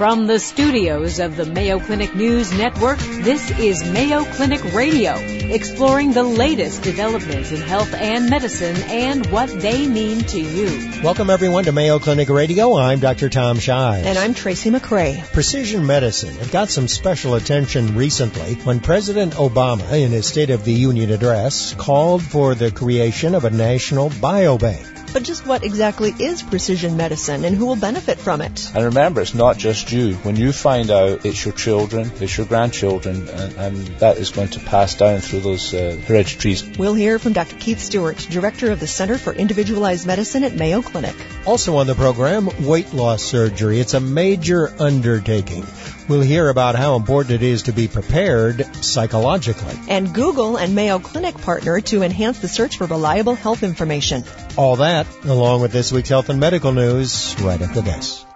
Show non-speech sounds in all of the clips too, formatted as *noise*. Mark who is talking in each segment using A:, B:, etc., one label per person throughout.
A: From the studios of the Mayo Clinic News Network, this is Mayo Clinic Radio, exploring the latest developments in health and medicine and what they mean to you.
B: Welcome everyone to Mayo Clinic Radio. I'm Dr. Tom Shives.
C: And I'm Tracy McCray.
B: Precision medicine. It got some special attention recently when President Obama, in his State of the Union address, called for the creation of a national biobank.
C: But just what exactly is precision medicine and who will benefit from it?
D: And remember, it's not just you. When you find out it's your children, it's your grandchildren, and, and that is going to pass down through those uh, hereditaries.
C: We'll hear from Dr. Keith Stewart, Director of the Center for Individualized Medicine at Mayo Clinic.
B: Also on the program, weight loss surgery. It's a major undertaking. We'll hear about how important it is to be prepared psychologically.
C: And Google and Mayo Clinic partner to enhance the search for reliable health information.
B: All that, along with this week's health and medical news, right after this.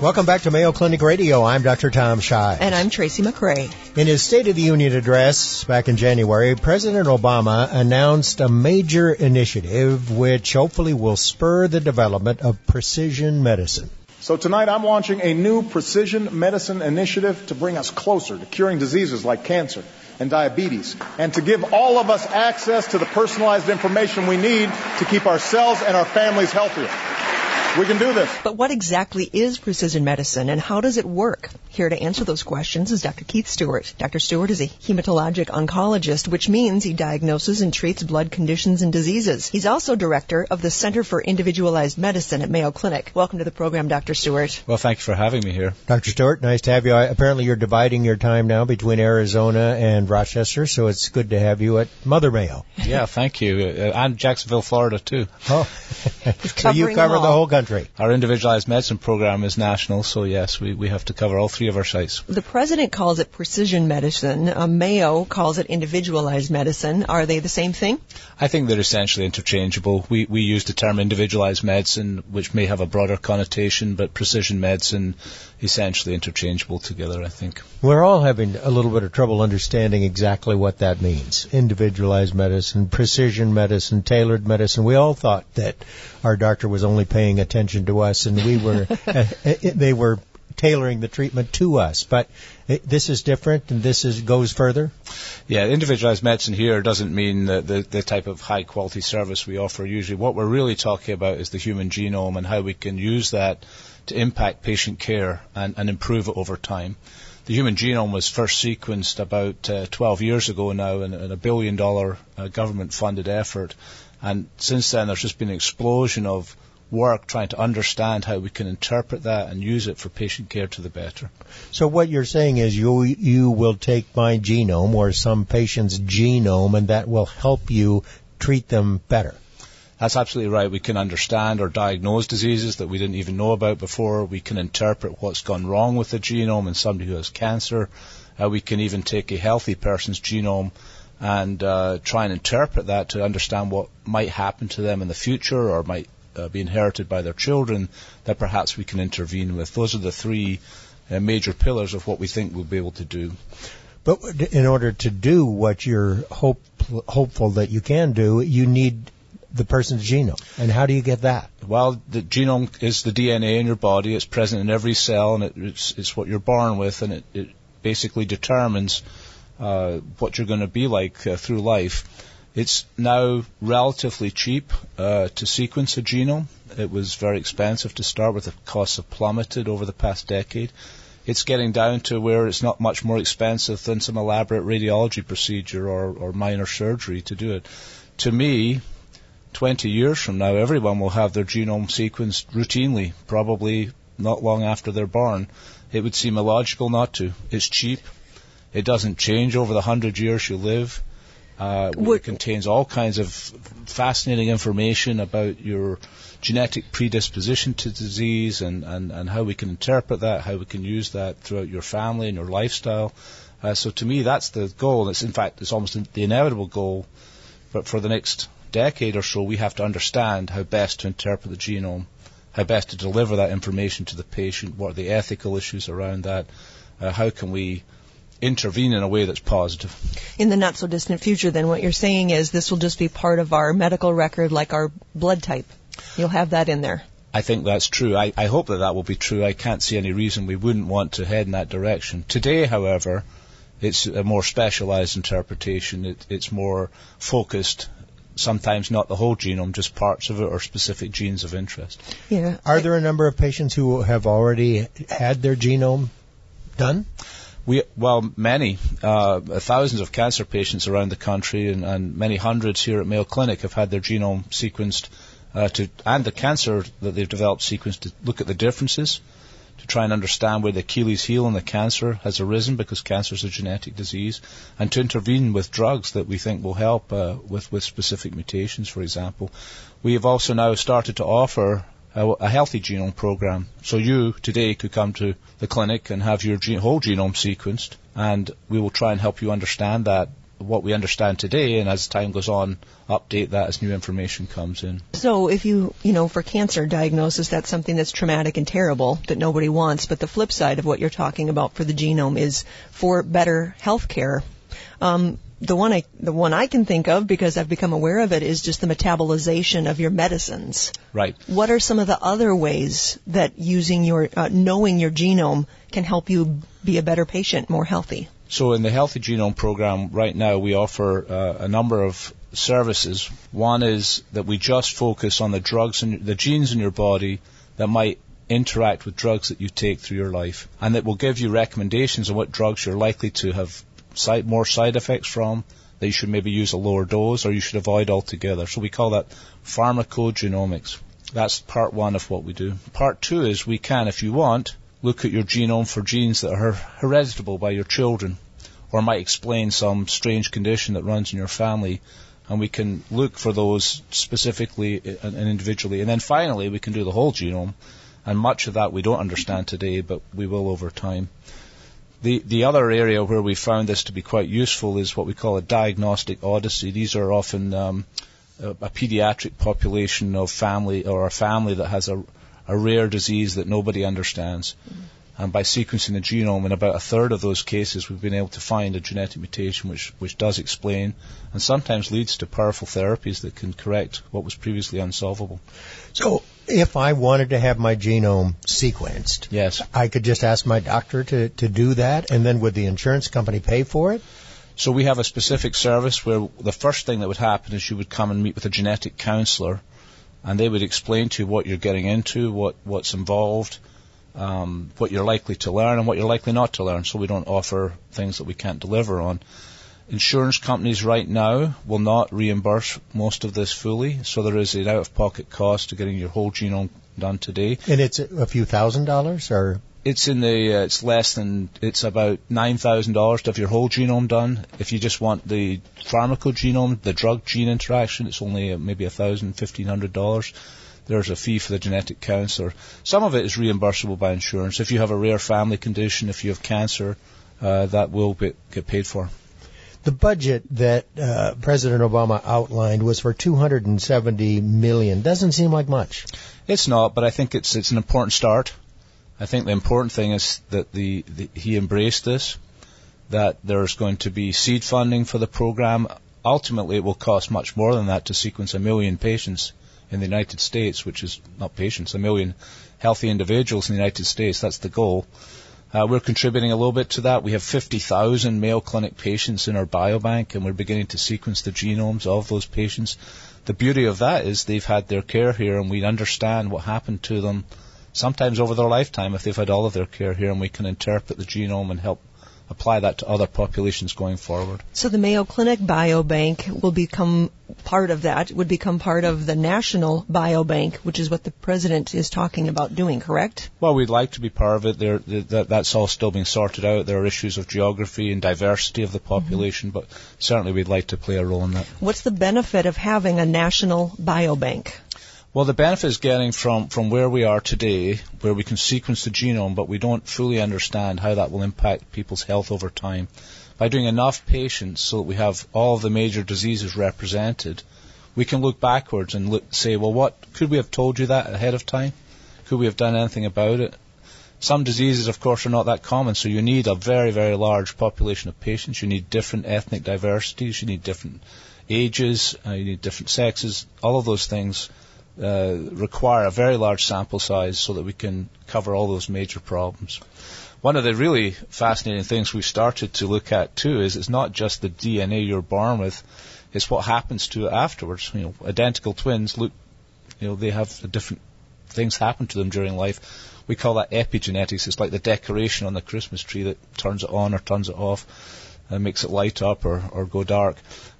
B: Welcome back to Mayo Clinic Radio. I'm Dr. Tom Shives.
C: And I'm Tracy McCray.
B: In his State of the Union address back in January, President Obama announced a major initiative which hopefully will spur the development of precision medicine.
E: So tonight I'm launching a new precision medicine initiative to bring us closer to curing diseases like cancer and diabetes and to give all of us access to the personalized information we need to keep ourselves and our families healthier. We can do this.
C: But what exactly is precision medicine and how does it work? Here to answer those questions is Dr. Keith Stewart. Dr. Stewart is a hematologic oncologist, which means he diagnoses and treats blood conditions and diseases. He's also director of the Center for Individualized Medicine at Mayo Clinic. Welcome to the program, Dr. Stewart.
D: Well, thanks for having me here.
B: Dr. Stewart, nice to have you. Apparently you're dividing your time now between Arizona and Rochester, so it's good to have you at Mother Mayo.
D: Yeah, thank you. Uh, and Jacksonville, Florida, too.
B: Oh, *laughs* so you cover the whole country country.
D: Our individualized medicine program is national, so yes, we, we have to cover all three of our sites.
C: The president calls it precision medicine. Uh, Mayo calls it individualized medicine. Are they the same thing?
D: I think they're essentially interchangeable. We, we use the term individualized medicine, which may have a broader connotation, but precision medicine essentially interchangeable together, I think.
B: We're all having a little bit of trouble understanding exactly what that means. Individualized medicine, precision medicine, tailored medicine. We all thought that our doctor was only paying attention to us and we were, *laughs* uh, uh, they were tailoring the treatment to us. But it, this is different, and this is goes further.
D: Yeah, individualized medicine here doesn't mean the, the, the type of high quality service we offer. Usually, what we're really talking about is the human genome and how we can use that to impact patient care and, and improve it over time. The human genome was first sequenced about uh, 12 years ago now in, in a billion dollar uh, government funded effort. And since then, there's just been an explosion of work trying to understand how we can interpret that and use it for patient care to the better.
B: So what you're saying is you you will take my genome or some patient's genome and that will help you treat them better.
D: That's absolutely right. We can understand or diagnose diseases that we didn't even know about before. We can interpret what's gone wrong with the genome in somebody who has cancer. Uh, we can even take a healthy person's genome and uh, try and interpret that to understand what might happen to them in the future or might uh, be inherited by their children that perhaps we can intervene with. Those are the three uh, major pillars of what we think we'll be able to do.
B: But in order to do what you're hope, hopeful that you can do, you need the person's genome. And how do you get that?
D: Well, the genome is the DNA in your body. It's present in every cell, and it, it's, it's what you're born with, and it, it basically determines uh, what you're going to be like uh, through life. It's now relatively cheap uh, to sequence a genome. It was very expensive to start with. The costs have plummeted over the past decade. It's getting down to where it's not much more expensive than some elaborate radiology procedure or, or minor surgery to do it. To me, 20 years from now, everyone will have their genome sequenced routinely, probably not long after they're born. It would seem illogical not to. It's cheap. It doesn't change over the hundred years you live. Uh, it contains all kinds of fascinating information about your genetic predisposition to disease and, and, and how we can interpret that, how we can use that throughout your family and your lifestyle. Uh, so to me, that's the goal. It's in fact, it's almost the inevitable goal. But for the next decade or so, we have to understand how best to interpret the genome, how best to deliver that information to the patient, what are the ethical issues around that, uh, how can we intervene in a way that's positive.
C: In the not so distant future, then, what you're saying is this will just be part of our medical record like our blood type. You'll have that in there.
D: I think that's true. I, I hope that that will be true. I can't see any reason we wouldn't want to head in that direction. Today, however, it's a more specialized interpretation. It, it's more focused. Sometimes not the whole genome, just parts of it or specific genes of interest.
C: Yeah.
B: Are there a number of patients who have already had their genome done?
D: We well, many uh, thousands of cancer patients around the country, and, and, many hundreds here at Mayo Clinic have had their genome sequenced uh, to and the cancer that they've developed sequenced to look at the differences to try and understand where the Achilles heel in the cancer has arisen because cancer is a genetic disease, and to intervene with drugs that we think will help uh, with, with specific mutations, for example. We have also now started to offer a, a, healthy genome program. So you today could come to the clinic and have your whole genome sequenced, and we will try and help you understand that what we understand today, and as time goes on, update that as new information comes in.
C: So, if you, you know, for cancer diagnosis, that's something that's traumatic and terrible that nobody wants. But the flip side of what you're talking about for the genome is for better health care. Um, the one I the one I can think of because I've become aware of it is just the metabolization of your medicines.
D: Right.
C: What are some of the other ways that using your uh, knowing your genome can help you be a better patient, more healthy?
D: So in the Healthy Genome Program right now, we offer uh, a number of services. One is that we just focus on the drugs and the genes in your body that might interact with drugs that you take through your life, and that will give you recommendations on what drugs you're likely to have side, more side effects from. That you should maybe use a lower dose, or you should avoid altogether. So we call that pharmacogenomics. That's part one of what we do. Part two is we can, if you want, look at your genome for genes that are hereditable by your children or might explain some strange condition that runs in your family. And we can look for those specifically and individually. And then finally, we can do the whole genome. And much of that we don't understand today, but we will over time. The, the other area where we found this to be quite useful is what we call a diagnostic odyssey. These are often um, a, a, pediatric population of family or a family that has a, a rare disease that nobody understands. Mm-hmm. And by sequencing the genome in about a third of those cases, we've been able to find a genetic mutation which, which does explain and sometimes leads to powerful therapies that can correct what was previously unsolvable.
B: So, if I wanted to have my genome sequenced,
D: yes,
B: I could just ask my doctor to, to do that, and then would the insurance company pay for it?
D: So we have a specific service where the first thing that would happen is you would come and meet with a genetic counselor and they would explain to you what you're getting into, what, what's involved, um, what you're likely to learn and what you're likely not to learn. So we don't offer things that we can't deliver on. Insurance companies right now will not reimburse most of this fully, so there is an out-of-pocket cost to getting your whole genome done today.
B: And it's a few thousand dollars, or
D: it's in the uh, it's less than it's about nine thousand dollars to have your whole genome done. If you just want the pharmacogenome, the drug gene interaction, it's only uh, maybe a thousand, fifteen hundred dollars. There's a fee for the genetic counselor. Some of it is reimbursable by insurance. If you have a rare family condition, if you have cancer, uh, that will be, get paid for.
B: The budget that uh, President Obama outlined was for 270 million. Doesn't seem like much.
D: It's not, but I think it's it's an important start. I think the important thing is that the, the he embraced this, that there's going to be seed funding for the program. Ultimately, it will cost much more than that to sequence a million patients in the United States, which is not patients, a million healthy individuals in the United States. That's the goal. Uh, we're contributing a little bit to that. We have 50,000 Mayo Clinic patients in our biobank, and we're beginning to sequence the genomes of those patients. The beauty of that is they've had their care here, and we understand what happened to them sometimes over their lifetime if they've had all of their care here, and we can interpret the genome and help apply that to other populations going forward.
C: So the Mayo Clinic Biobank will become part of that, would become part of the National Biobank, which is what the President is talking about doing, correct?
D: Well, we'd like to be part of it. There, that, that's all still being sorted out. There are issues of geography and diversity of the population, mm-hmm. but certainly we'd like to play a role in that.
C: What's the benefit of having a National Biobank?
D: Well, the benefit is getting from, from where we are today, where we can sequence the genome, but we don't fully understand how that will impact people's health over time. By doing enough patients so that we have all of the major diseases represented, we can look backwards and look, say, well, what could we have told you that ahead of time? Could we have done anything about it? Some diseases, of course, are not that common, so you need a very, very large population of patients. You need different ethnic diversities. You need different ages. Uh, you need different sexes. All of those things uh, require a very large sample size so that we can cover all those major problems. One of the really fascinating things we've started to look at too is it's not just the DNA you're born with, it's what happens to it afterwards. You know, identical twins look, you know, they have different things happen to them during life. We call that epigenetics. It's like the decoration on the Christmas tree that turns it on or turns it off, and makes it light up or, or go dark.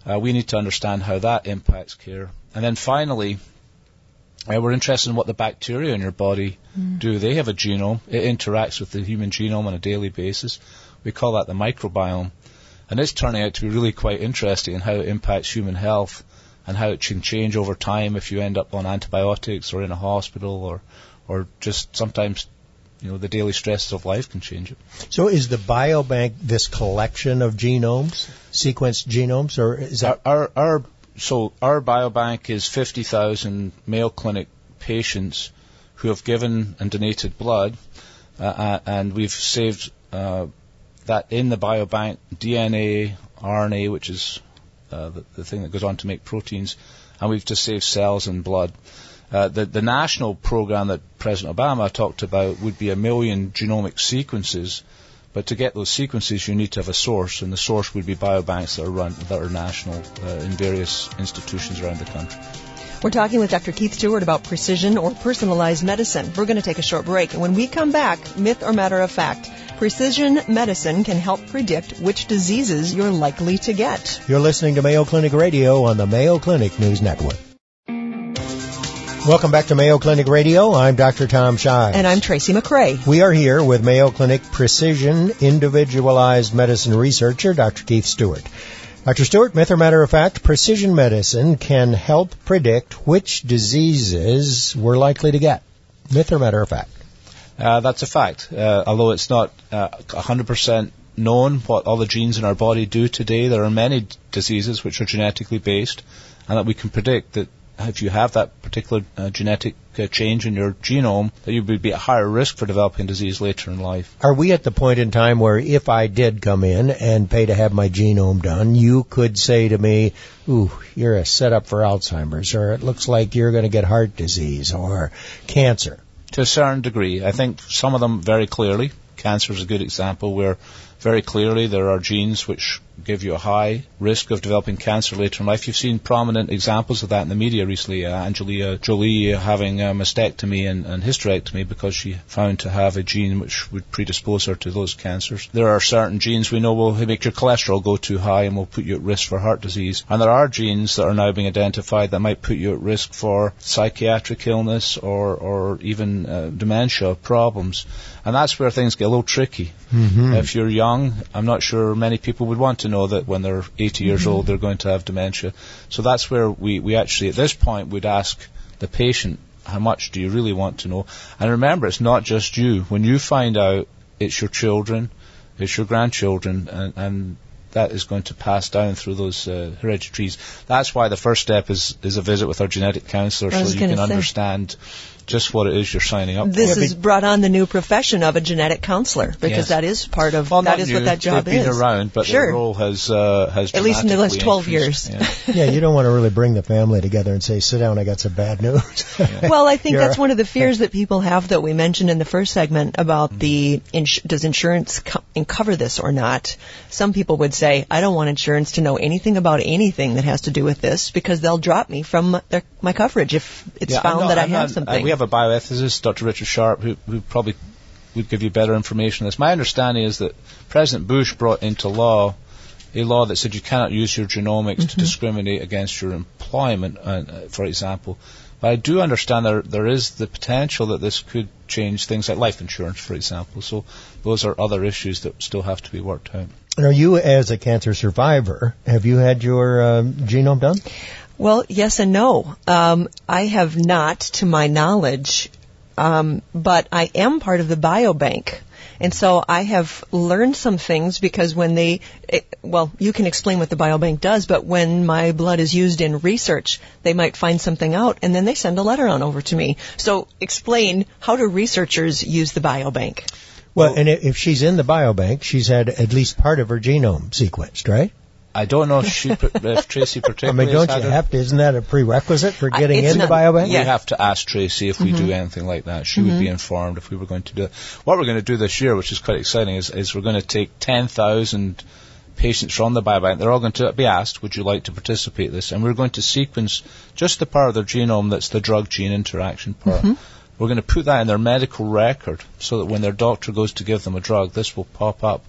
D: Uh, we need to understand how that impacts care. And then finally, uh, we're interested in what the bacteria in your body mm. do. They have a genome. It interacts with the human genome on a daily basis. We call that the microbiome. And it's turning out to be really quite interesting in how it impacts human health and how it can change over time if you end up on antibiotics or in a hospital or, or just sometimes you know the daily stresses of life can change it.
B: So is the biobank this collection of genomes, sequenced genomes, or is that
D: our, our, our so our biobank is 50,000 Mayo Clinic patients who have given and donated blood, uh, uh, and we've saved uh, that in the biobank DNA, RNA, which is uh, the, the, thing that goes on to make proteins, and we've just saved cells and blood. Uh, the, the national program that President Obama talked about would be a million genomic sequences but to get those sequences, you need to have a source, and the source would be biobanks that are run that are national uh, in various institutions around the country.
C: We're talking with Dr. Keith Stewart about precision or personalized medicine. We're going to take a short break, and when we come back, myth or matter of fact, precision medicine can help predict which diseases you're likely to get.
B: You're listening to Mayo Clinic Radio on the Mayo Clinic News Network. Welcome back to Mayo Clinic Radio. I'm Dr. Tom Shives.
C: And I'm Tracy McCray.
B: We are here with Mayo Clinic Precision Individualized Medicine Researcher, Dr. Keith Stewart. Dr. Stewart, myth or matter of fact, precision medicine can help predict which diseases we're likely to get. Myth or matter of fact?
D: Uh, that's a fact. Uh, although it's not uh, 100% known what all the genes in our body do today, there are many diseases which are genetically based and that we can predict that if you have that particular uh, genetic uh, change in your genome, that you would be at higher risk for developing disease later in life.
B: Are we at the point in time where if I did come in and pay to have my genome done, you could say to me, ooh, you're a setup for Alzheimer's, or it looks like you're going to get heart disease or cancer?
D: To a certain degree. I think some of them very clearly. Cancer is a good example where very clearly there are genes which give you a high risk of developing cancer later in life. You've seen prominent examples of that in the media recently. Uh, Angelina Jolie having a mastectomy and, and hysterectomy because she found to have a gene which would predispose her to those cancers. There are certain genes we know will make your cholesterol go too high and will put you at risk for heart disease. And there are genes that are now being identified that might put you at risk for psychiatric illness or, or even uh, dementia problems. And that's where things get a little tricky. Mm-hmm. If you're young, I'm not sure many people would want to know that when they're 80 years mm-hmm. old they're going to have dementia. So that's where we, we actually at this point would ask the patient how much do you really want to know? And remember, it's not just you. When you find out, it's your children, it's your grandchildren, and, and that is going to pass down through those uh, hereditaries. That's why the first step is, is a visit with our genetic counselor so you can say. understand just what it is you're signing up
C: this
D: for.
C: has brought on the new profession of a genetic counselor because yes. that is part of
D: well,
C: that is
D: new.
C: what that job
D: They've
C: is.
D: been around, but
C: sure.
D: the role has uh, has
C: at least in the last 12
D: increased.
C: years.
B: Yeah. *laughs* yeah. you don't want to really bring the family together and say, "Sit down, I got some bad news."
C: yeah. Well, I think that's one of the fears that people have that we mentioned in the first segment about mm-hmm. the ins- does insurance co- cover this or not. Some people would say, "I don't want insurance to know anything about anything that has to do with this because they'll drop me from their, my coverage if it's
D: yeah,
C: found
D: not,
C: that I
D: I'm
C: have
D: not,
C: something."
D: we have a bioethicist Dr. Richard Sharp, who, who probably would give you better information on this. My understanding is that President Bush brought into law a law that said you cannot use your genomics mm-hmm. to discriminate against your employment, uh, for example. But I do understand there there is the potential that this could change things like life insurance, for example. So those are other issues that still have to be worked out.
B: Now, you, as a cancer survivor, have you had your um, genome done?
C: Well, yes and no. Um, I have not, to my knowledge, um, but I am part of the biobank. And so I have learned some things because when they, it, well, you can explain what the biobank does, but when my blood is used in research, they might find something out and then they send a letter on over to me. So explain how do researchers use the biobank?
B: Well, and if she's in the biobank, she's had at least part of her genome sequenced, right?
D: I don't know if, she, *laughs* if Tracy
B: I mean, don't you
D: had
B: have to? Isn't that a prerequisite for getting
C: it's
B: into biobank?
C: yeah.
D: We have to ask Tracy if we do mm-hmm. anything like that. She would be mm-hmm. informed if we were going to do it. What we're going to do this year, which is quite exciting, is, is we're going to take 10,000 patients from the biobank. They're all going to be asked, would you like to participate in this? And we're going to sequence just the part of their genome that's the drug-gene interaction part. Mm-hmm. We're going to put that in their medical record so that when their doctor goes to give them a drug, this will pop up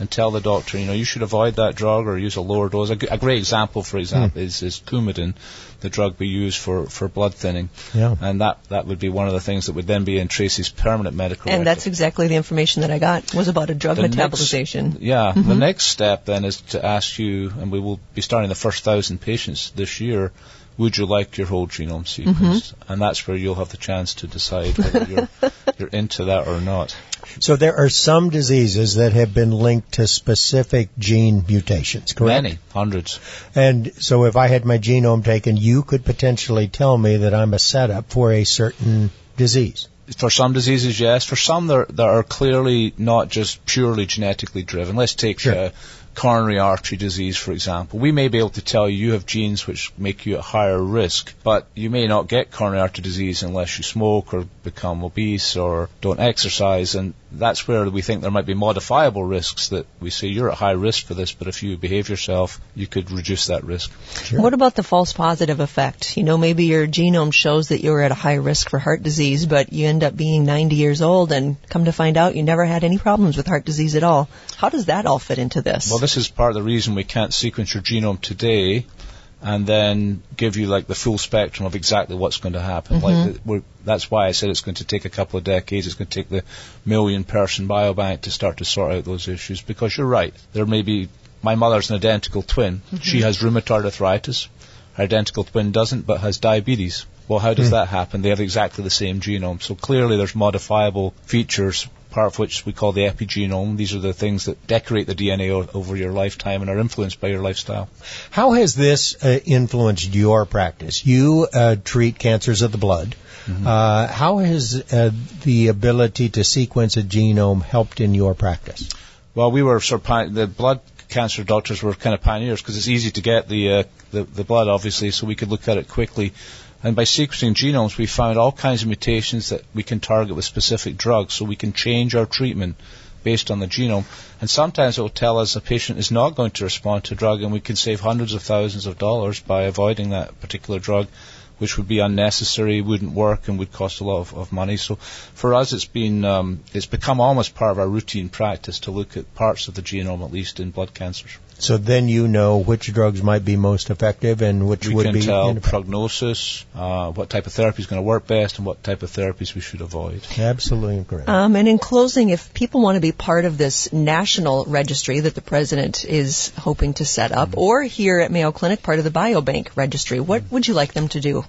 D: and tell the doctor, you know, you should avoid that drug or use a lower dose. A, g- a great example, for example, hmm. is, is Coumadin, the drug we use for, for blood thinning.
B: Yeah.
D: And that, that would be one of the things that would then be in Tracy's permanent medical record
C: And
D: record.
C: that's exactly the information that I got was about a drug
D: The next-
C: metabolization.
D: yeah, the mm-hmm. next step then is to ask you, and we will be starting the first thousand patients this year. Would you like your whole genome sequenced? Mm-hmm. And that's where you'll have the chance to decide whether you're *laughs* you're into that or not.
B: So there are some diseases that have been linked to specific gene mutations, correct?
D: Many, hundreds.
B: And so if I had my genome taken, you could potentially tell me that I'm a setup for a certain disease.
D: For some diseases, yes. For some, that that are clearly not just purely genetically driven. Let's take
B: Sure.
D: uh, coronary artery disease, for example. We may be able to tell you you have genes which make you at higher risk, but you may not get coronary artery disease unless you smoke or become obese or don't exercise. And that's where we think there might be modifiable risks that we say you're at high risk for this, but if you behave yourself, you could reduce that risk.
C: What about the false positive effect? You know, maybe your genome shows that you're at a high risk for heart disease, but you end up being 90 years old and come to find out you never had any problems with heart disease at all. How does that all fit into this?
D: Well, this is part of the reason we can't sequence your genome today and then give you like the full spectrum of exactly what's going to happen. Like mm-hmm. the, we're, that's why I said it's going to take a couple of decades. It's going to take the million person biobank to start to sort out those issues because you're right. There may be my mother's an identical twin. Mm-hmm. She has rheumatoid arthritis. Her identical twin doesn't, but has diabetes. Well, how does mm. that happen? They have exactly the same genome. So clearly there's modifiable features, part of which we call the epigenome. These are the things that decorate the DNA o- over your lifetime and are influenced by your lifestyle.
B: How has this uh, influenced your practice? You uh, treat cancers of the blood. Uh, how has uh, the ability to sequence a genome helped in your practice?
D: Well, we were sort of the blood cancer doctors were kind of pioneers because it's easy to get the, uh, the the blood, obviously, so we could look at it quickly. And by sequencing genomes, we found all kinds of mutations that we can target with specific drugs, so we can change our treatment based on the genome. And sometimes it will tell us a patient is not going to respond to a drug, and we can save hundreds of thousands of dollars by avoiding that particular drug, which would be unnecessary, wouldn't work, and would cost a lot of, of money. So for us, it's been um, it's become almost part of our routine practice to look at parts of the genome, at least in blood cancers.
B: So then you know which drugs might be most effective and which
D: we
B: would
D: can
B: be
D: tell
B: ineffective.
D: prognosis, uh, what type of therapy is going to work best, and what type of therapies we should avoid.
B: Absolutely correct.
C: Um, and in closing, if people want to be part of this national registry that the president is hoping to set up, or here at Mayo Clinic, part of the biobank registry, what would you like them to do?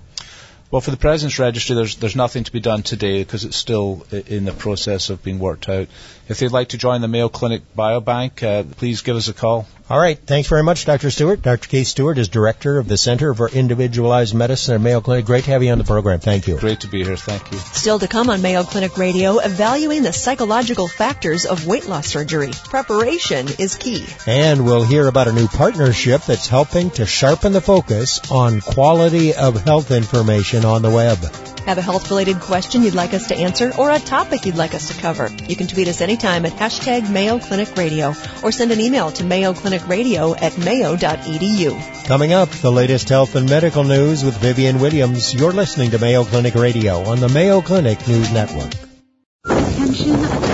D: Well, for the President's Registry, there's there's nothing to be done today because it's still in the process of being worked out. If they'd like to join the Mayo Clinic Biobank, uh, please give us a call.
B: All right. Thanks very much, Dr. Stewart. Dr. Keith Stewart is director of the Center for Individualized Medicine at Mayo Clinic. Great to have you on the program. Thank you.
D: Great to be here. Thank you.
C: Still to come on Mayo Clinic Radio, evaluating the psychological factors of weight loss surgery. Preparation is key.
B: And we'll hear about a new partnership that's helping to sharpen the focus on quality of health information on the web.
C: Have a health related question you'd like us to answer or a topic you'd like us to cover? You can tweet us anytime at hashtag Mayo Clinic Radio or send an email to Mayo Clinic Radio at mayo.edu.
B: Coming up, the latest health and medical news with Vivian Williams. You're listening to Mayo Clinic Radio on the Mayo Clinic News Network.
F: Attention, attention.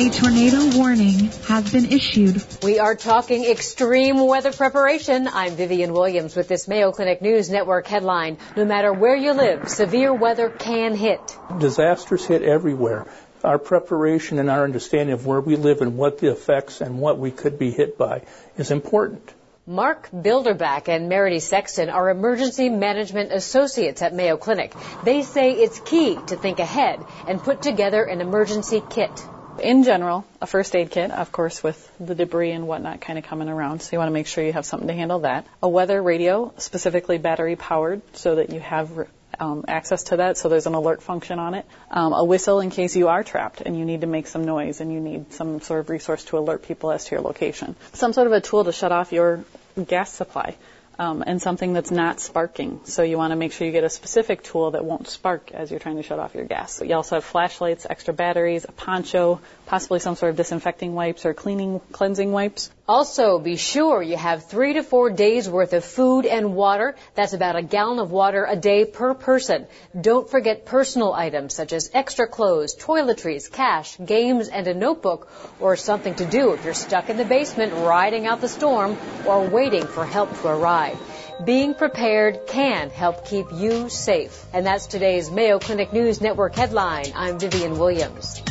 F: A tornado warning has been issued
A: We are talking extreme weather preparation. I'm Vivian Williams with this Mayo Clinic News Network headline. No matter where you live, severe weather can hit.
G: disasters hit everywhere. Our preparation and our understanding of where we live and what the effects and what we could be hit by is important.
A: Mark Bilderback and Meredy Sexton are emergency management associates at Mayo Clinic. They say it's key to think ahead and put together an emergency kit.
H: In general, a first aid kit, of course, with the debris and whatnot kind of coming around. So you want to make sure you have something to handle that. A weather radio, specifically battery powered, so that you have um, access to that, so there's an alert function on it. Um, a whistle in case you are trapped and you need to make some noise and you need some sort of resource to alert people as to your location. Some sort of a tool to shut off your gas supply um, and something that's not sparking. So you want to make sure you get a specific tool that won't spark as you're trying to shut off your gas. You also have flashlights, extra batteries, a poncho, possibly some sort of disinfecting wipes or cleaning, cleansing wipes.
A: Also, be sure you have three to four days worth of food and water. That's about a gallon of water a day per person. Don't forget personal items such as extra clothes, toiletries, cash, games, and a notebook, or something to do if you're stuck in the basement riding out the storm or waiting for help to arrive. Being prepared can help keep you safe. And that's today's Mayo Clinic News Network headline. I'm Vivian Williams.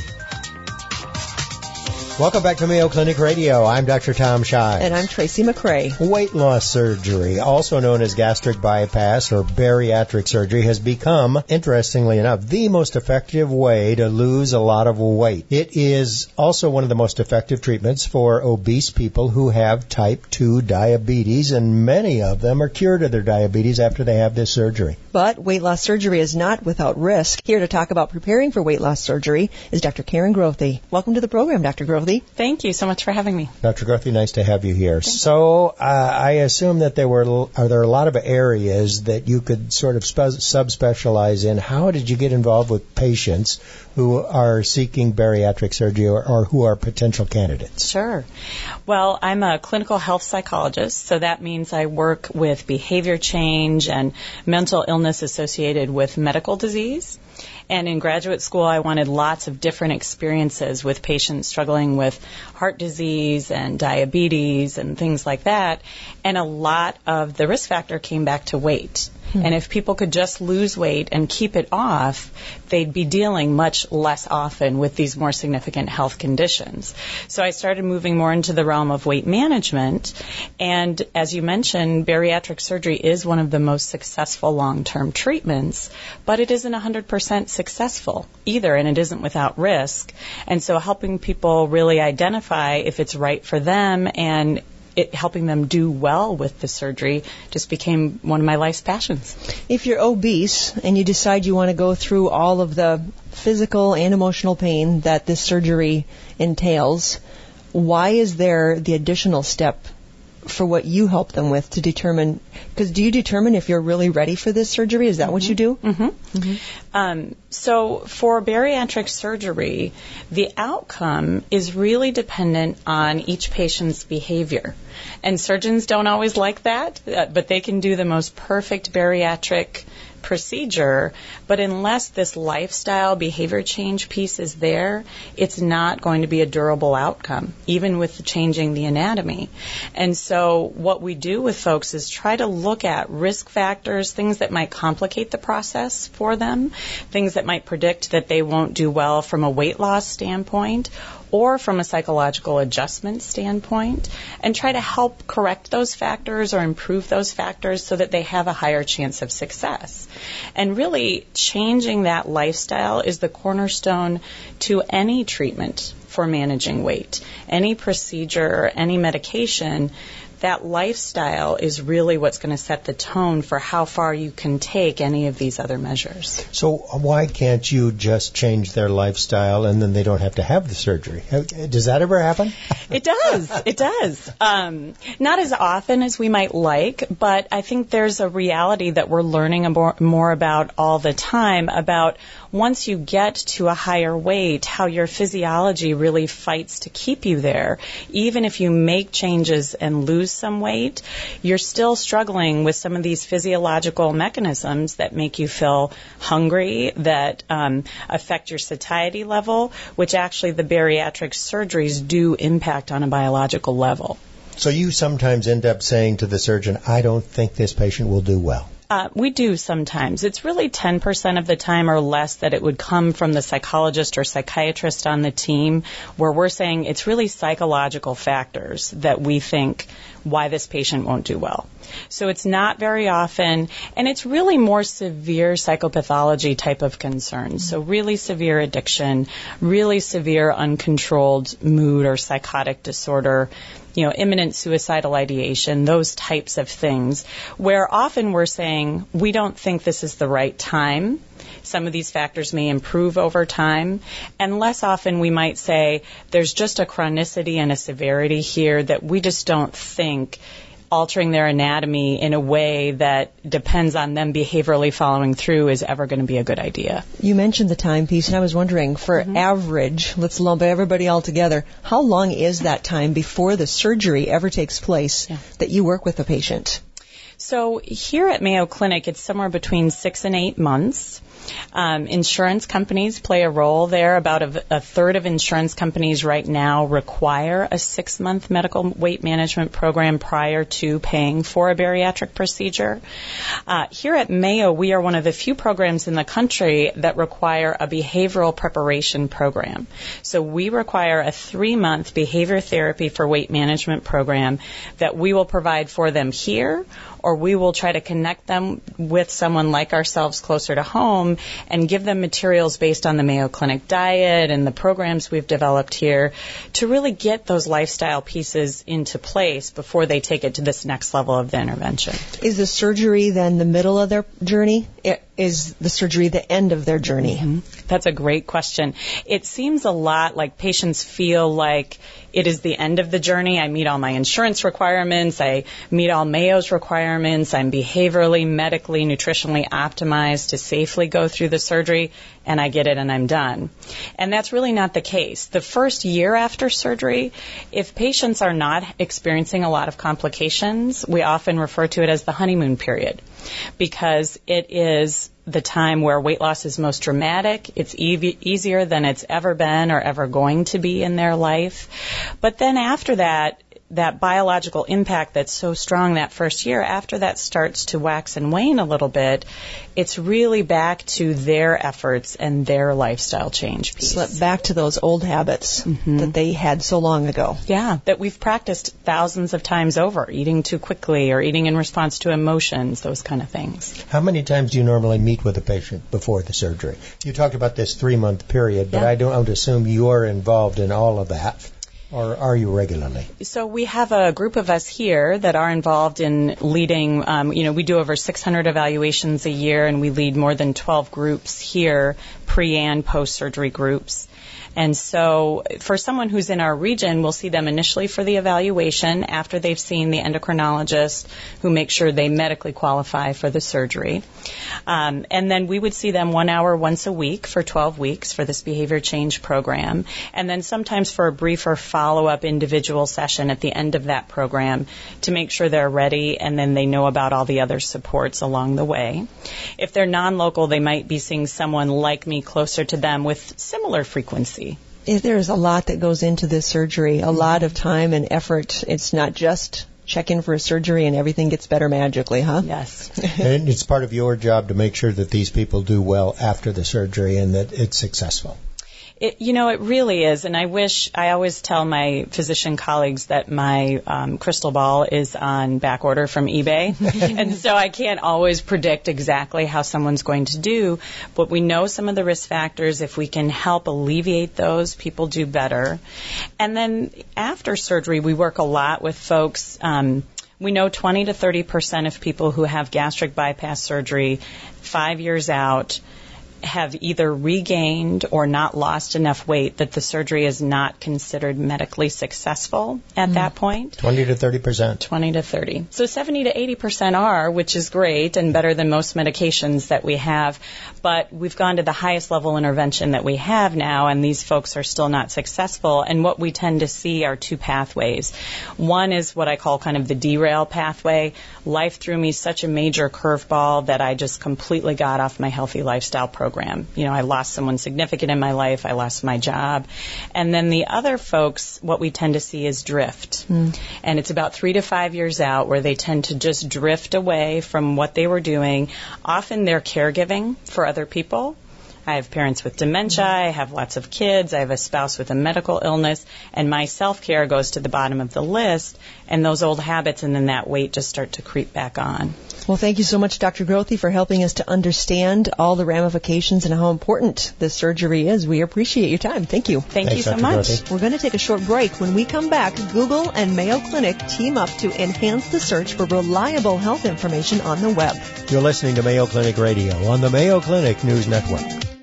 B: Welcome back to Mayo Clinic Radio. I'm Dr. Tom Shives.
C: And I'm Tracy McCray.
B: Weight loss surgery, also known as gastric bypass or bariatric surgery, has become, interestingly enough, the most effective way to lose a lot of weight. It is also one of the most effective treatments for obese people who have type 2 diabetes, and many of them are cured of their diabetes after they have this surgery.
C: But weight loss surgery is not without risk. Here to talk about preparing for weight loss surgery is Dr. Karen Grothe. Welcome to the program, Dr.
I: Thank you so much for having me.
B: Dr. Grothe, nice to have you here. So uh, I assume that there were are there a lot of areas that you could sort of spe- subspecialize in. How did you get involved with patients who are seeking bariatric surgery or, or who are potential candidates?
I: Sure. Well, I'm a clinical health psychologist, so that means I work with behavior change and mental illness associated with medical disease. And in graduate school, I wanted lots of different experiences with patients struggling with heart disease and diabetes and things like that. And a lot of the risk factor came back to weight. Hmm. And if people could just lose weight and keep it off, they'd be dealing much less often with these more significant health conditions. So I started moving more into the realm of weight management. And as you mentioned, bariatric surgery is one of the most successful long-term treatments, but it isn't 100% successful either, and it isn't without risk. And so helping people really identify if it's right for them and it, helping them do well with the surgery just became one of my life's passions.
C: If you're obese and you decide you want to go through all of the physical and emotional pain that this surgery entails, why is there the additional step for what you help them with to determine because do you determine if you're really ready for this surgery is that mm-hmm. what you do
I: mm-hmm. Mm-hmm. Um, so for bariatric surgery the outcome is really dependent on each patient's behavior and surgeons don't always like that uh, but they can do the most perfect bariatric procedure, but unless this lifestyle behavior change piece is there, it's not going to be a durable outcome, even with changing the anatomy. And so what we do with folks is try to look at risk factors, things that might complicate the process for them, things that might predict that they won't do well from a weight loss standpoint, or from a psychological adjustment standpoint and try to help correct those factors or improve those factors so that they have a higher chance of success. And really, changing that lifestyle is the cornerstone to any treatment for managing weight. Any procedure, any medication that lifestyle is really what's going to set the tone for how far you can take any of these other measures.
B: So why can't you just change their lifestyle and then they don't have to have the surgery? Does that ever happen? *laughs*
I: it does. It does. Um, not as often as we might like, but I think there's a reality that we're learning more about all the time about once you get to a higher weight, how your physiology really fights to keep you there. Even if you make changes and lose some weight, you're still struggling with some of these physiological mechanisms that make you feel hungry, that um, affect your satiety level, which actually the bariatric surgeries do impact on a biological level.
B: So you sometimes end up saying to the surgeon, I don't think this patient will do well.
I: Uh, we do sometimes. It's really 10% of the time or less that it would come from the psychologist or psychiatrist on the team, where we're saying it's really psychological factors that we think why this patient won't do well. So it's not very often, and it's really more severe psychopathology type of concerns. So really severe addiction, really severe uncontrolled mood or psychotic disorder, you know, imminent suicidal ideation, those types of things, where often we're saying, we don't think this is the right time. Some of these factors may improve over time. And less often we might say, there's just a chronicity and a severity here that we just don't think altering their anatomy in a way that depends on them behaviorally following through is ever going to be a good idea.
C: You mentioned the timepiece, and I was wondering, for mm-hmm. average, let's lump everybody all together, how long is that time before the surgery ever takes place yeah. that you work with the patient?
I: So here at Mayo Clinic, it's somewhere between six and eight months. Um, insurance companies play a role there. About a, a, third of insurance companies right now require a six month medical weight management program prior to paying for a bariatric procedure. Uh, here at Mayo, we are one of the few programs in the country that require a behavioral preparation program. So we require a three month behavior therapy for weight management program that we will provide for them here or we will try to connect them with someone like ourselves closer to home and give them materials based on the Mayo Clinic diet and the programs we've developed here to really get those lifestyle pieces into place before they take it to this next level of the intervention.
C: Is the surgery then the middle of their journey? Is the surgery the end of their journey? Mm-hmm.
I: That's a great question. It seems a lot like patients feel like it is the end of the journey. I meet all my insurance requirements. I meet all Mayo's requirements. I'm behaviorally, medically, nutritionally optimized to safely go through the surgery and I get it and I'm done. And that's really not the case. The first year after surgery, if patients are not experiencing a lot of complications, we often refer to it as the honeymoon period because it is the time where weight loss is most dramatic. It's e- easier than it's ever been or ever going to be in their life. But then after that, that biological impact that's so strong that first year, after that starts to wax and wane a little bit, it's really back to their efforts and their lifestyle change piece.
C: Slip back to those old habits mm-hmm. that they had so long ago.
I: Yeah, that we've practiced thousands of times over, eating too quickly or eating in response to emotions, those kind of things.
B: How many times do you normally meet with a patient before the surgery? You talked about this three month period, but yeah. I don't assume you're involved in all of that. Or are you regularly?
I: So we have a group of us here that are involved in leading. Um, you know, we do over 600 evaluations a year, and we lead more than 12 groups here, pre and post surgery groups. And so for someone who's in our region, we'll see them initially for the evaluation after they've seen the endocrinologist who makes sure they medically qualify for the surgery. Um, and then we would see them one hour once a week for 12 weeks for this behavior change program. And then sometimes for a briefer follow-up individual session at the end of that program to make sure they're ready and then they know about all the other supports along the way. If they're non-local, they might be seeing someone like me closer to them with similar frequency
C: there's a lot that goes into this surgery, a lot of time and effort. It's not just check in for a surgery and everything gets better magically, huh?
I: Yes. *laughs*
B: and it's part of your job to make sure that these people do well after the surgery and that it's successful.
I: It, you know, it really is, and I wish I always tell my physician colleagues that my um, crystal ball is on back order from eBay, *laughs* and so I can't always predict exactly how someone's going to do. But we know some of the risk factors. If we can help alleviate those, people do better. And then after surgery, we work a lot with folks. Um, we know 20 to 30 percent of people who have gastric bypass surgery five years out have either regained or not lost enough weight that the surgery is not considered medically successful at mm. that point.
B: 20 to 30 percent.
I: 20 to 30. So 70 to 80 percent are, which is great and better than most medications that we have. But we've gone to the highest level intervention that we have now, and these folks are still not successful. And what we tend to see are two pathways. One is what I call kind of the derail pathway. Life threw me such a major curveball that I just completely got off my healthy lifestyle program program. You know, I lost someone significant in my life, I lost my job. And then the other folks, what we tend to see is drift. Mm. And it's about three to five years out where they tend to just drift away from what they were doing. Often they're caregiving for other people. I have parents with dementia, I have lots of kids, I have a spouse with a medical illness, and my self care goes to the bottom of the list, and those old habits and then that weight just start to creep back on.
C: Well, thank you so much, Dr. Grothe, for helping us to understand all the ramifications and how important this surgery is. We appreciate your time. Thank you.
I: Thank
B: Thanks,
I: you so
B: Dr.
I: much.
B: Grothe.
C: We're going to take a short break. When we come back, Google and Mayo Clinic team up to enhance the search for reliable health information on the web.
B: You're listening to Mayo Clinic Radio on the Mayo Clinic News Network.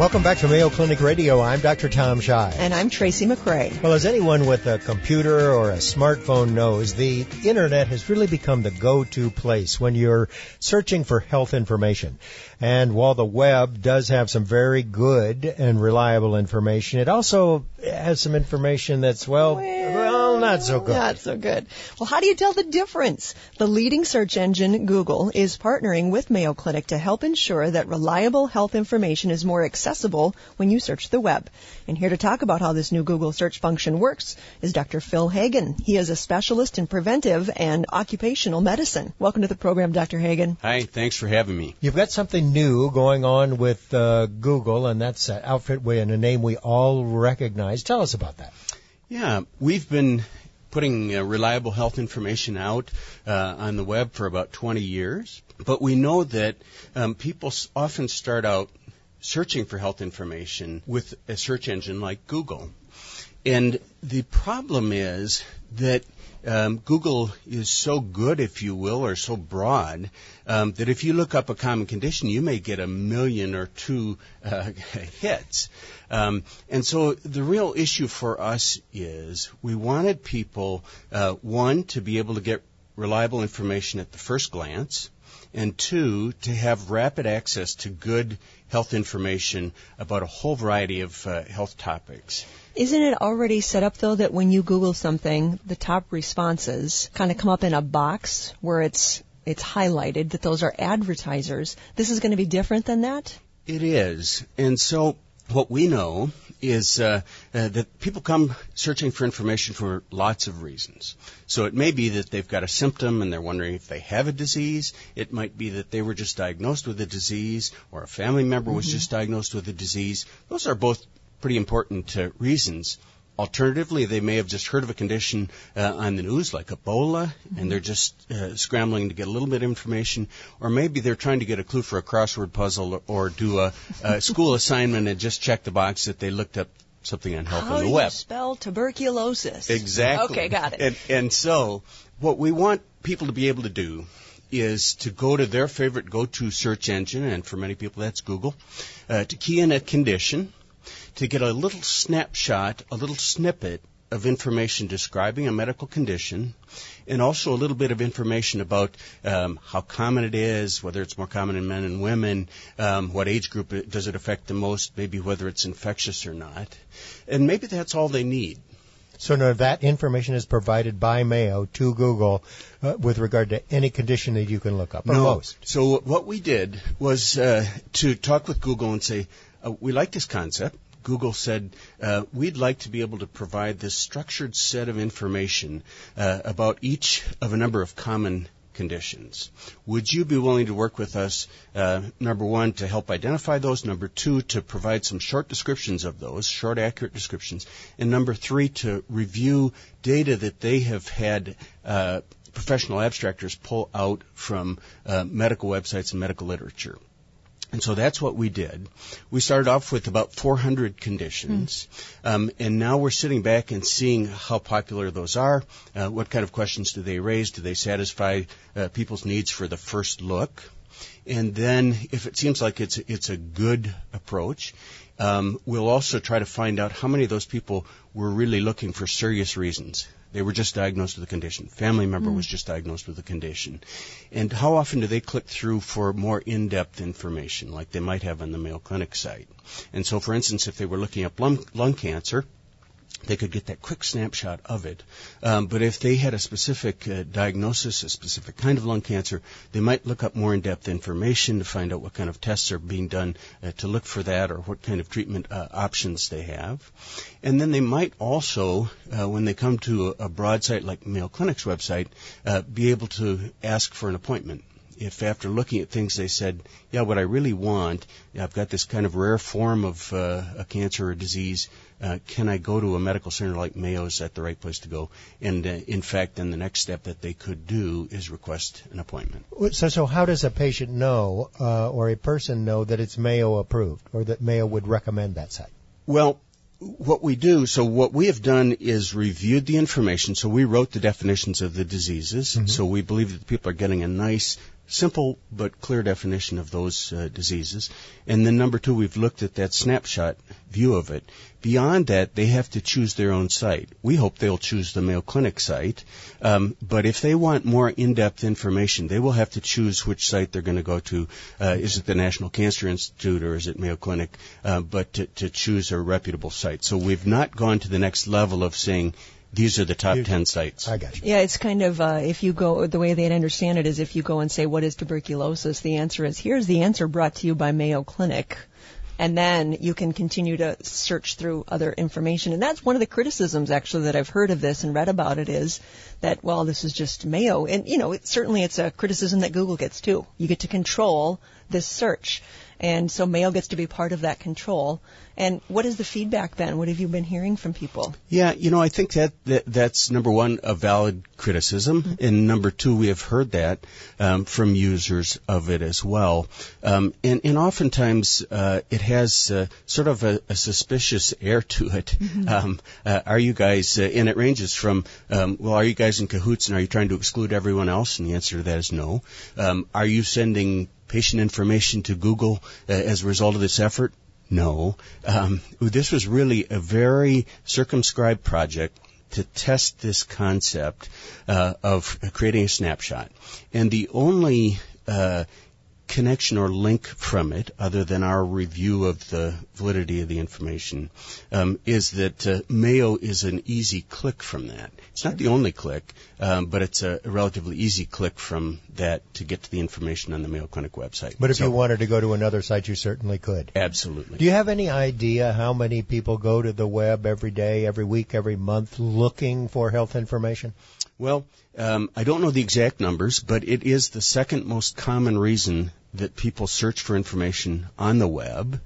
B: Welcome back to Mayo Clinic Radio. I'm Dr. Tom Shives.
C: And I'm Tracy McCray.
B: Well, as anyone with a computer or a smartphone knows, the internet has really become the go-to place when you're searching for health information. And while the web does have some very good and reliable information, it also has some information that's, well, well, not so good.
C: Not so good. Well, how do you tell the difference? The leading search engine, Google, is partnering with Mayo Clinic to help ensure that reliable health information is more accessible when you search the web. And here to talk about how this new Google search function works is Dr. Phil Hagen. He is a specialist in preventive and occupational medicine. Welcome to the program, Dr. Hagen.
J: Hi, thanks for having me.
B: You've got something new going on with uh, Google, and that's an outfit way and a name we all recognize. Tell us about that.
J: Yeah, we've been putting uh, reliable health information out uh, on the web for about 20 years, but we know that um, people often start out searching for health information with a search engine like Google. And the problem is that um, Google is so good, if you will, or so broad, um, that if you look up a common condition, you may get a million or two uh, *laughs* hits. Um, and so the real issue for us is we wanted people, uh, one, to be able to get reliable information at the first glance, and two, to have rapid access to good health information about a whole variety of uh, health topics.
C: Isn't it already set up though that when you Google something, the top responses kind of come up in a box where it's it's highlighted that those are advertisers. This is going to be different than that?
J: It is. And so what we know is uh, uh, that people come searching for information for lots of reasons. So it may be that they've got a symptom and they're wondering if they have a disease. It might be that they were just diagnosed with a disease or a family member was just diagnosed with a disease. Those are both pretty important uh, reasons. Alternatively, they may have just heard of a condition uh, on the news like Ebola, and they're just uh, scrambling to get a little bit of information, or maybe they're trying to get a clue for a crossword puzzle or, or do a, a *laughs* school assignment and just check the box that they looked up something on health
C: How
J: on
C: do
J: the
C: you spell tuberculosis?
J: Exactly.
C: Okay, got it.
J: And, and so, what we want people to be able to do is to go to their favorite go-to search engine, and for many people that's Google, uh, to key in a condition, to get a little snapshot, a little snippet of information describing a medical condition, and also a little bit of information about um, how common it is, whether it's more common in men and women, um, what age group it, does it affect the most, maybe whether it's infectious or not, and maybe that's all they need.
B: So now that information is provided by Mayo to Google uh, with regard to any condition that you can look up, or most.
J: So what we did was uh, to talk with Google and say, uh, we like this concept. Google said, uh, we'd like to be able to provide this structured set of information uh, about each of a number of common conditions. Would you be willing to work with us, uh, number one, to help identify those, number two, to provide some short descriptions of those, short, accurate descriptions, and number three, to review data that they have had uh, professional abstractors pull out from uh, medical websites and medical literature. And so that's what we did. We started off with about 400 conditions, um, and now we're sitting back and seeing how popular those are. Uh, what kind of questions do they raise? Do they satisfy uh, people's needs for the first look? And then, if it seems like it's it's a good approach, um, we'll also try to find out how many of those people were really looking for serious reasons. They were just diagnosed with a condition. Family member was mm. just diagnosed with a condition. And how often do they click through for more in-depth information, like they might have on the Mayo Clinic site? And so, for instance, if they were looking up lung, lung cancer, they could get that quick snapshot of it. Um, but if they had a specific uh, diagnosis, a specific kind of lung cancer, they might look up more in-depth information to find out what kind of tests are being done uh, to look for that or what kind of treatment uh, options they have. And then they might also, uh, when they come to a, a broad site like Mayo Clinic's website, uh, be able to ask for an appointment if after looking at things they said, yeah, what I really want, I've got this kind of rare form of uh, a cancer or disease, uh, can I go to a medical center like Mayo? Is that the right place to go? And uh, in fact, then the next step that they could do is request an appointment.
B: So, so how does a patient know uh, or a person know that it's Mayo approved or that Mayo would recommend that site?
J: Well, what we do, so what we have done is reviewed the information. So we wrote the definitions of the diseases. Mm-hmm. So we believe that people are getting a nice simple but clear definition of those uh, diseases. And then number two, we've looked at that snapshot view of it. Beyond that, they have to choose their own site. We hope they'll choose the Mayo Clinic site. Um, but if they want more in-depth information, they will have to choose which site they're going to go to. Uh, is it the National Cancer Institute or is it Mayo Clinic? Uh, but to, to choose a reputable site. So we've not gone to the next level of saying, these are the top you, 10 sites.
B: I got you.
C: Yeah, it's kind of, uh, if you go, the way they'd understand it is if you go and say, what is tuberculosis? The answer is, here's the answer brought to you by Mayo Clinic. And then you can continue to search through other information. And that's one of the criticisms actually that I've heard of this and read about it is that, well, this is just Mayo. And, you know, it, certainly it's a criticism that Google gets too. You get to control this search. And so Mayo gets to be part of that control. And what is the feedback then? What have you been hearing from people?
J: Yeah, you know, I think that, that that's number one, a valid criticism. Mm-hmm. And number two, we have heard that um, from users of it as well. Um, and, and oftentimes uh, it has uh, sort of a, a, suspicious air to it. Mm-hmm. Um, uh, are you guys, uh, and it ranges from, um, well, are you guys in cahoots and are you trying to exclude everyone else? And the answer to that is no. Um, are you sending patient information to Google uh, as a result of this effort? No. Um, this was really a very circumscribed project to test this concept uh, of creating a snapshot. And the only uh, connection or link from it, other than our review of the validity of the information, um, is that uh, Mayo is an easy click from that. It's not the only click, um, but it's a, relatively easy click from that to get to the information on the Mayo Clinic website.
B: But if so, you wanted to go to another site, you certainly could.
J: Absolutely.
B: Do you have any idea how many people go to the web every day, every week, every month looking for health information?
J: Well, um, I don't know the exact numbers, but it is the second most common reason that people search for information on the web.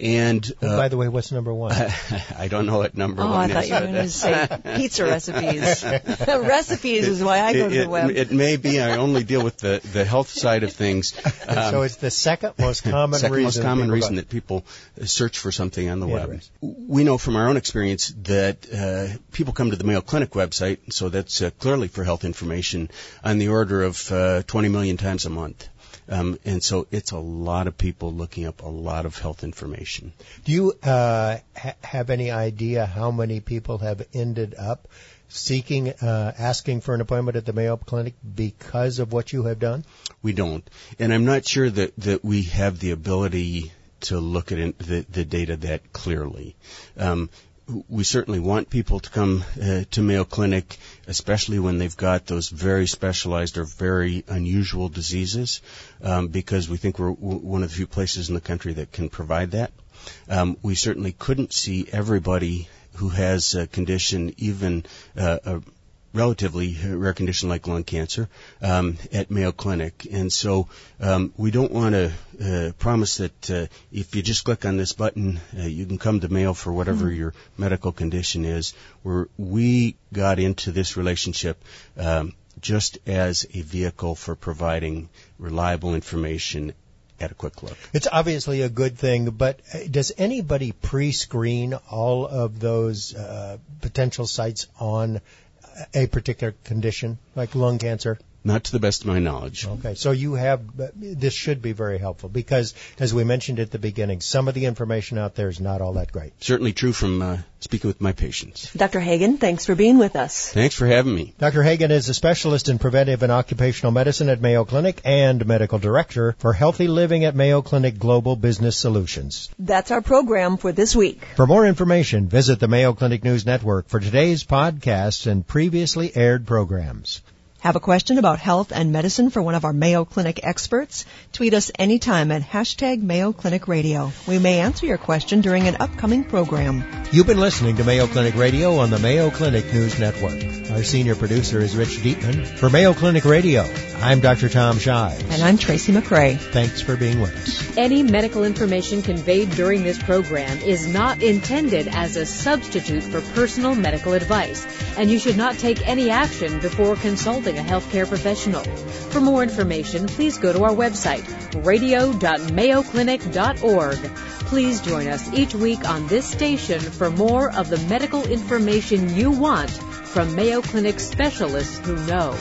J: And
B: uh, oh, by the way, what's number one? *laughs*
J: I don't know what number
C: oh,
J: one
C: is. Oh, I thought you were going to say *laughs* pizza recipes. *laughs* recipes is why I go
J: it,
C: to the web.
J: It, it, may be. I only deal with the, the health side of things.
B: Um, so it's the second most common
J: second
B: reason.
J: most common reason that people search for something on the yeah, web. Right. We know from our own experience that uh, people come to the Mayo Clinic website, so that's uh, clearly for health information, on the order of uh, 20 million times a month. Um, and so it's a lot of people looking up a lot of health information.
B: Do you uh, ha- have any idea how many people have ended up seeking, uh, asking for an appointment at the Mayo Clinic because of what you have done?
J: We don't, and I'm not sure that that we have the ability to look at the, the data that clearly. Um, we certainly want people to come uh, to Mayo Clinic, especially when they've got those very specialized or very unusual diseases, um, because we think we're w- one of the few places in the country that can provide that. Um, we certainly couldn't see everybody who has a condition, even uh, a relatively rare condition like lung cancer um, at Mayo Clinic. And so um, we don't want to uh, promise that uh, if you just click on this button, uh, you can come to Mayo for whatever mm-hmm. your medical condition is. Where we got into this relationship um, just as a vehicle for providing reliable information at a quick look.
B: It's obviously a good thing, but uh, does anybody pre-screen all of those uh, potential sites on a particular condition, like lung cancer?
J: Not to the best of my knowledge.
B: Okay, so you have this should be very helpful because, as we mentioned at the beginning, some of the information out there is not all that great.
J: Certainly true from uh, speaking with my patients.
C: Dr. Hagen, thanks for being with us.
J: Thanks for having me.
B: Dr. Hagen is a specialist in preventive and occupational medicine at Mayo Clinic and medical director for Healthy Living at Mayo Clinic Global Business Solutions.
C: That's our program for this week.
B: For more information, visit the Mayo Clinic News Network for today's podcasts and previously aired programs.
C: Have a question about health and medicine for one of our Mayo Clinic experts? Tweet us anytime at hashtag Mayo Clinic Radio. We may answer your question during an upcoming program.
B: You've been listening to Mayo Clinic Radio on the Mayo Clinic News Network. Our senior producer is Rich Dietman. For Mayo Clinic Radio, I'm Dr. Tom Shives.
C: And I'm Tracy McCray.
B: Thanks for being with us.
A: Any medical information conveyed during this program is not intended as a substitute for personal medical advice, and you should not take any action before consulting a healthcare professional. For more information, please go to our website, radio.mayoclinic.org. Please join us each week on this station for more of the medical information you want from Mayo Clinic specialists who know.